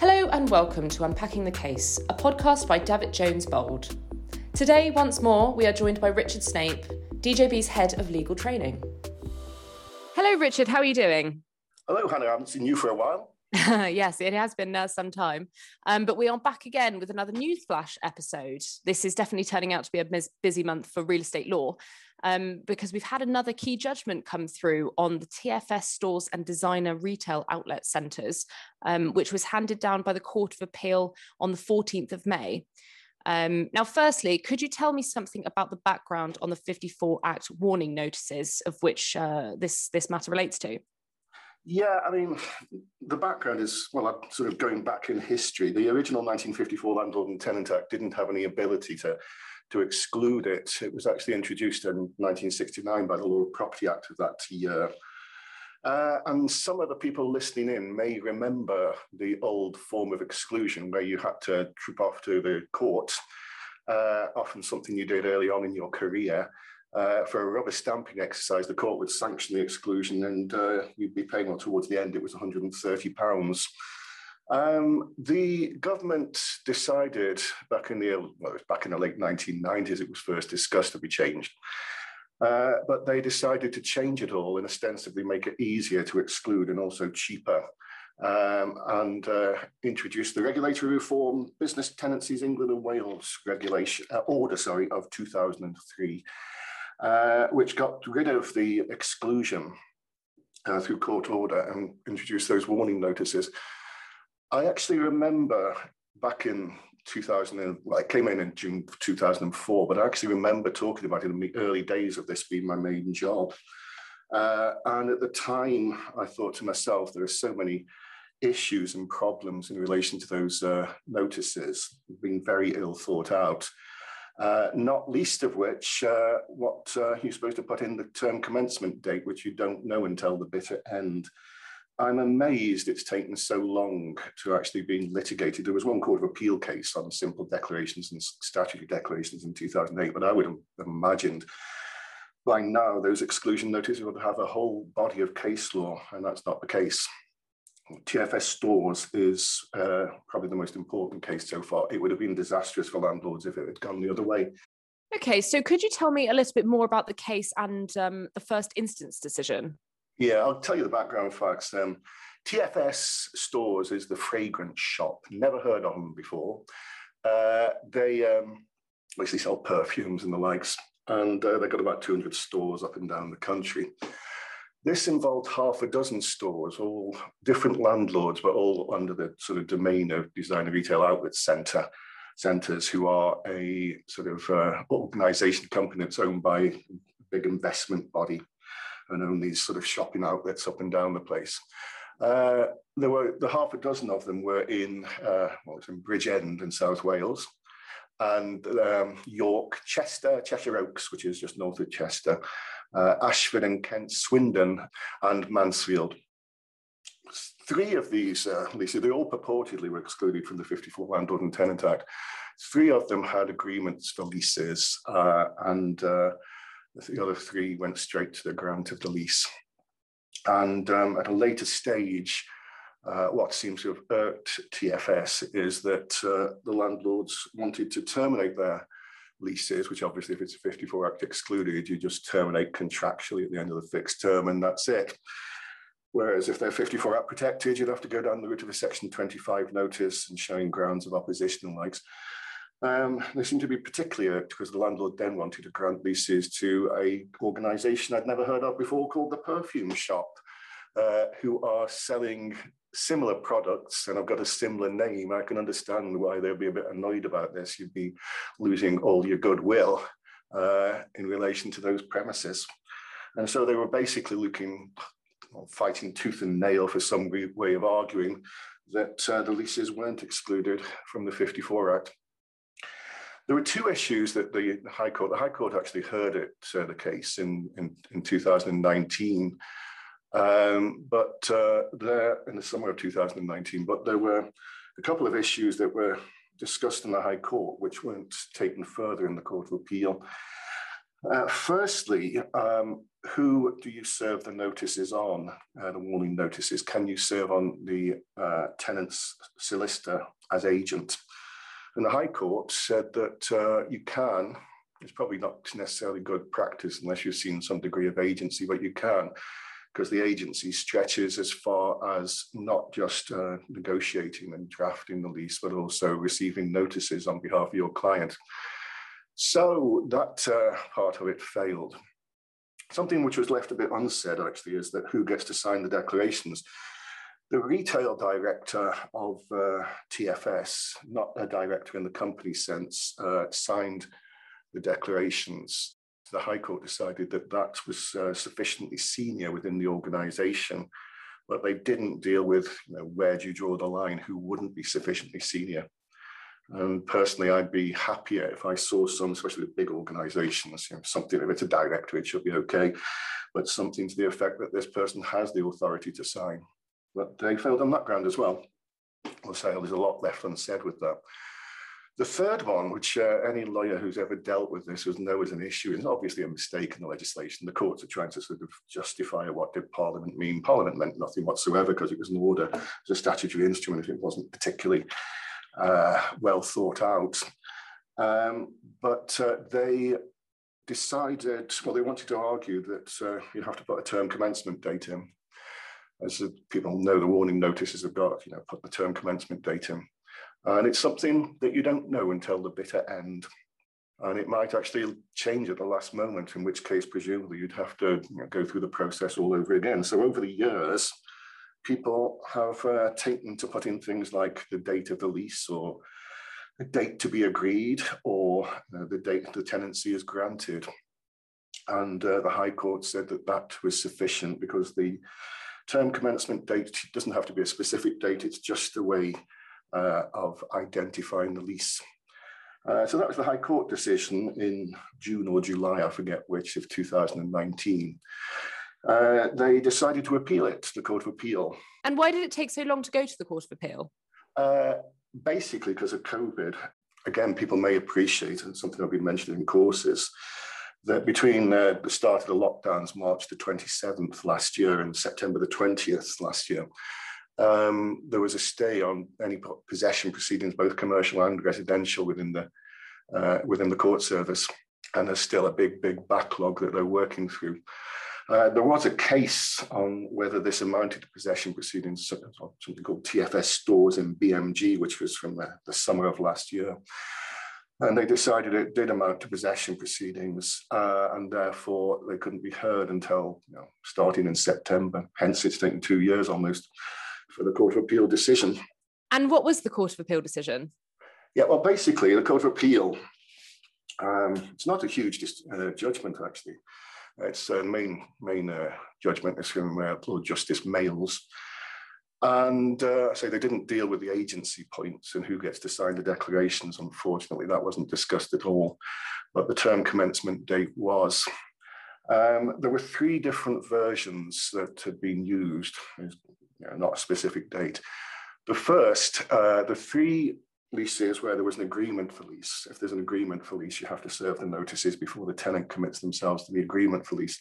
Hello and welcome to Unpacking the Case, a podcast by Davitt Jones Bold. Today, once more, we are joined by Richard Snape, DJB's head of legal training. Hello, Richard. How are you doing? Hello, Hannah. I haven't seen you for a while. yes, it has been uh, some time. Um, but we are back again with another Newsflash episode. This is definitely turning out to be a busy month for real estate law um, because we've had another key judgment come through on the TFS stores and designer retail outlet centres, um, which was handed down by the Court of Appeal on the 14th of May. Um, now, firstly, could you tell me something about the background on the 54 Act warning notices of which uh, this, this matter relates to? Yeah, I mean, the background is, well, I'm sort of going back in history. The original 1954 Landlord and Tenant Act didn't have any ability to, to exclude it. It was actually introduced in 1969 by the Law of Property Act of that year. Uh, and some of the people listening in may remember the old form of exclusion where you had to troop off to the court, uh, often something you did early on in your career, uh, for a rubber stamping exercise, the court would sanction the exclusion and uh, you'd be paying, towards the end, it was £130. Um, the government decided back in the well, back in the late 1990s, it was first discussed to be changed. Uh, but they decided to change it all and ostensibly make it easier to exclude and also cheaper. Um, and uh, introduce the regulatory reform business tenancies England and Wales regulation uh, order sorry of 2003 uh, which got rid of the exclusion uh, through court order and introduced those warning notices. I actually remember back in 2000, well, I came in in June 2004, but I actually remember talking about it in the early days of this being my main job. Uh, and at the time, I thought to myself, there are so many issues and problems in relation to those uh, notices, being very ill thought out. Uh, not least of which, uh, what uh, you're supposed to put in the term commencement date, which you don't know until the bitter end. I'm amazed it's taken so long to actually be litigated. There was one Court of Appeal case on simple declarations and statutory declarations in 2008, but I would have imagined by now those exclusion notices would have a whole body of case law, and that's not the case. TFS stores is uh, probably the most important case so far. It would have been disastrous for landlords if it had gone the other way. Okay, so could you tell me a little bit more about the case and um, the first instance decision? Yeah, I'll tell you the background facts. Um, TFS stores is the fragrance shop. Never heard of them before. Uh, they um, basically sell perfumes and the likes, and uh, they've got about 200 stores up and down the country. This involved half a dozen stores, all different landlords, but all under the sort of domain of Designer Retail Outlet Centre centres, who are a sort of uh, organisation company that's owned by a big investment body and own these sort of shopping outlets up and down the place. Uh, there were the half a dozen of them were in uh, what was in in South Wales, and um, York, Chester, Cheshire Oaks, which is just north of Chester, Ashford and Kent, Swindon, and Mansfield. Three of these uh, leases, they all purportedly were excluded from the 54 Landlord and Tenant Act. Three of them had agreements for leases, uh, and uh, the other three went straight to the grant of the lease. And um, at a later stage, uh, what seems to have irked TFS is that uh, the landlords wanted to terminate their leases, which obviously, if it's a 54 Act excluded, you just terminate contractually at the end of the fixed term and that's it. Whereas if they're 54 Act protected, you'd have to go down the route of a Section 25 notice and showing grounds of opposition and likes. Um, they seem to be particularly irked because the landlord then wanted to grant leases to a organisation I'd never heard of before called the Perfume Shop, uh, who are selling similar products and I've got a similar name, I can understand why they'll be a bit annoyed about this. You'd be losing all your goodwill uh, in relation to those premises. And so they were basically looking, well, fighting tooth and nail for some way of arguing that uh, the leases weren't excluded from the 54 Act. There were two issues that the High Court, the High Court actually heard it, uh, the case in, in, in 2019 um, but uh, there in the summer of 2019, but there were a couple of issues that were discussed in the High Court, which weren't taken further in the Court of Appeal. Uh, firstly, um, who do you serve the notices on, uh, the warning notices? Can you serve on the uh, tenant's solicitor as agent? And the High Court said that uh, you can. It's probably not necessarily good practice unless you've seen some degree of agency, but you can because the agency stretches as far as not just uh, negotiating and drafting the lease, but also receiving notices on behalf of your client. So that uh, part of it failed. Something which was left a bit unsaid actually is that who gets to sign the declarations. The retail director of uh, TFS, not a director in the company sense, uh, signed the declarations the High Court decided that that was uh, sufficiently senior within the organisation, but they didn't deal with you know, where do you draw the line, who wouldn't be sufficiently senior. And personally, I'd be happier if I saw some, especially with big organisations, you know, something, if it's a director, it should be okay, but something to the effect that this person has the authority to sign. But they failed on that ground as well. I'll say there's a lot left unsaid with that. The third one, which uh, any lawyer who's ever dealt with this would know is an issue, is obviously a mistake in the legislation. The courts are trying to sort of justify what did Parliament mean. Parliament meant nothing whatsoever because it was an order, it was a statutory instrument if it wasn't particularly uh, well thought out. Um, but uh, they decided, well, they wanted to argue that uh, you have to put a term commencement date in. As people know, the warning notices have got, you know, put the term commencement date in. And it's something that you don't know until the bitter end. And it might actually change at the last moment, in which case, presumably, you'd have to you know, go through the process all over again. So, over the years, people have uh, taken to put in things like the date of the lease or the date to be agreed or uh, the date the tenancy is granted. And uh, the High Court said that that was sufficient because the term commencement date doesn't have to be a specific date, it's just the way of identifying the lease. Uh, so that was the High Court decision in June or July, I forget which, of 2019. Uh, they decided to appeal it to the Court of Appeal. And why did it take so long to go to the Court of Appeal? Uh, basically, because of COVID. Again, people may appreciate, and something I've been mentioning in courses, that between uh, the start of the lockdowns, March the 27th last year, and September the 20th last year, um, there was a stay on any possession proceedings, both commercial and residential, within the uh, within the court service, and there's still a big, big backlog that they're working through. Uh, there was a case on whether this amounted to possession proceedings, something called TFS stores in BMG, which was from the, the summer of last year. And they decided it did amount to possession proceedings, uh, and therefore they couldn't be heard until you know, starting in September. Hence, it's taken two years almost for the Court of Appeal decision. And what was the Court of Appeal decision? Yeah, well, basically, the Court of Appeal, um, it's not a huge uh, judgment, actually. Its uh, main main uh, judgment is from uh, Lord Justice Males. And uh, I say they didn't deal with the agency points and who gets to sign the declarations. Unfortunately, that wasn't discussed at all. But the term commencement date was. Um, there were three different versions that had been used you know, not a specific date. The first, uh, the three leases where there was an agreement for lease. If there's an agreement for lease, you have to serve the notices before the tenant commits themselves to the agreement for lease.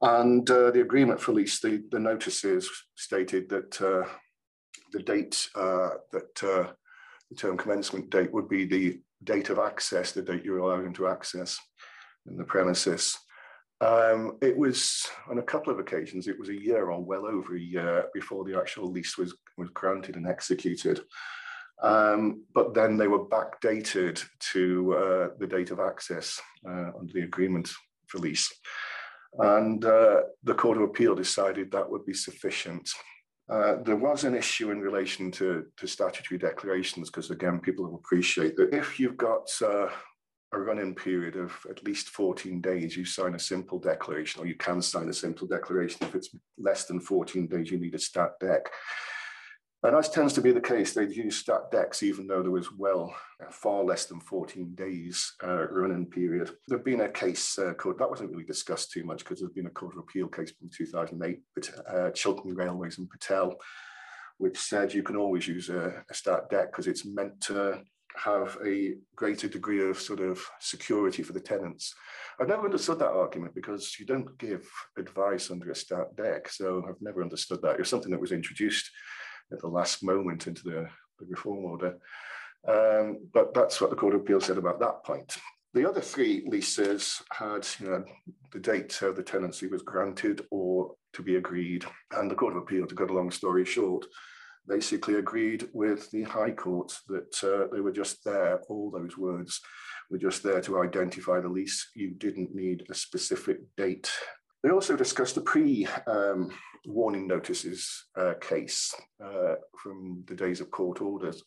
And uh, the agreement for lease, the, the notices stated that uh, the date uh, that uh, the term commencement date would be the date of access, the date you're allowed into access in the premises. Um, it was on a couple of occasions, it was a year or well over a year before the actual lease was, was granted and executed. Um, but then they were backdated to uh, the date of access uh, under the agreement for lease. And uh, the Court of Appeal decided that would be sufficient. Uh, there was an issue in relation to, to statutory declarations, because again, people will appreciate that if you've got uh, a run-in period of at least 14 days, you sign a simple declaration, or you can sign a simple declaration. If it's less than 14 days, you need a stat dec. And as tends to be the case, they'd use stat decs, even though there was well far less than 14 days uh, run-in period. There'd been a case uh, called, that wasn't really discussed too much because there's been a court of appeal case from 2008, but uh, Chiltern Railways and Patel, which said you can always use a, a stat dec because it's meant to have a greater degree of sort of security for the tenants. I've never understood that argument because you don't give advice under a stat dec. So I've never understood that. It was something that was introduced at the last moment into the, the reform order. Um, but that's what the Court of Appeal said about that point. The other three leases had you know, the date of the tenancy was granted or to be agreed. And the Court of Appeal, to cut a long story short, basically agreed with the High Court that uh, they were just there, all those words were just there to identify the lease. You didn't need a specific date. They also discussed the pre um, warning notices uh, case uh, from the days of court orders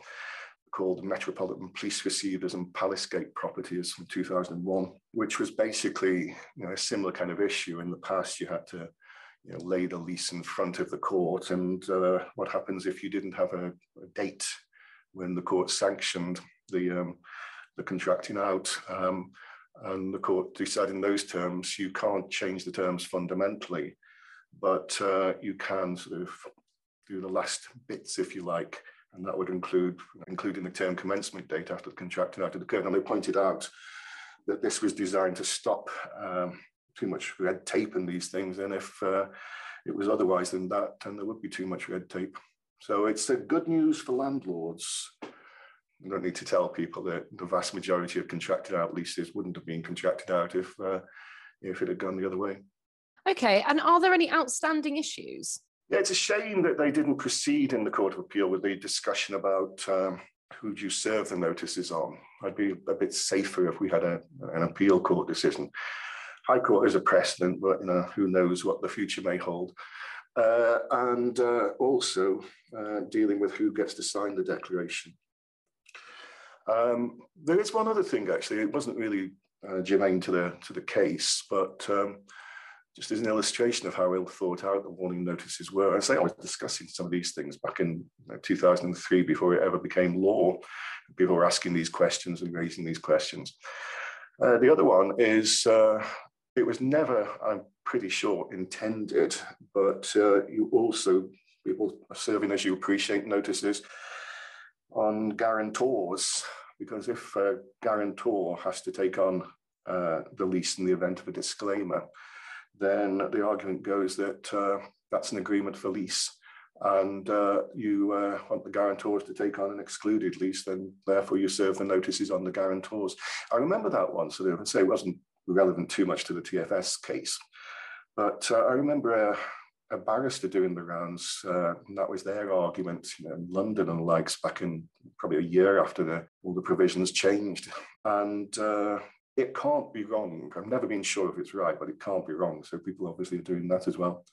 called Metropolitan Police Receivers and Palace-Gate Properties from 2001, which was basically you know, a similar kind of issue. In the past, you had to you know, lay the lease in front of the court. And uh, what happens if you didn't have a, a date when the court sanctioned the, um, the contracting out? Um, and the court decided in those terms, you can't change the terms fundamentally, but uh, you can sort of do the last bits, if you like, and that would include including the term commencement date after the contracting out the curve. And they pointed out that this was designed to stop um, too much red tape in these things. And if uh, it was otherwise than that, then there would be too much red tape. So it's a good news for landlords. You don't need to tell people that the vast majority of contracted out leases wouldn't have been contracted out if uh, if it had gone the other way. Okay, and are there any outstanding issues? Yeah, it's a shame that they didn't proceed in the Court of Appeal with the discussion about um, who do you serve the notices on. I'd be a bit safer if we had a, an appeal court decision. High Court is a precedent, but you know, who knows what the future may hold. Uh, and uh, also uh, dealing with who gets to sign the declaration. Um, there is one other thing, actually. It wasn't really uh, germane to the to the case, but um, just as an illustration of how ill thought out the warning notices were. I say I was discussing some of these things back in you know, 2003 before it ever became law. People were asking these questions and raising these questions. Uh, the other one is uh, it was never, I'm pretty sure, intended, but uh, you also, people are serving as you appreciate notices on guarantors, because if a guarantor has to take on uh, the lease in the event of a disclaimer, then the argument goes that uh, that's an agreement for lease and uh, you uh, want the guarantors to take on an excluded lease, then therefore you serve the notices on the guarantors. I remember that one, sort of, say it wasn't relevant too much to the TFS case. But uh, I remember a, a, barrister doing the rounds, uh, and that was their argument you know, in London and likes back in probably a year after the, all the provisions changed. And uh, it can't be wrong. I've never been sure if it's right, but it can't be wrong. So people obviously are doing that as well.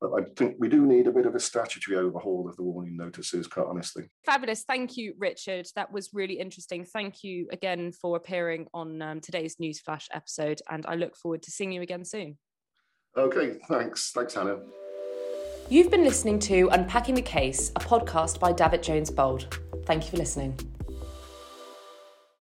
But I think we do need a bit of a statutory overhaul of the warning notices, quite honestly. Fabulous. Thank you, Richard. That was really interesting. Thank you again for appearing on um, today's Newsflash episode. And I look forward to seeing you again soon. Okay, thanks. Thanks, Hannah. You've been listening to Unpacking the Case, a podcast by Davitt Jones Bold. Thank you for listening.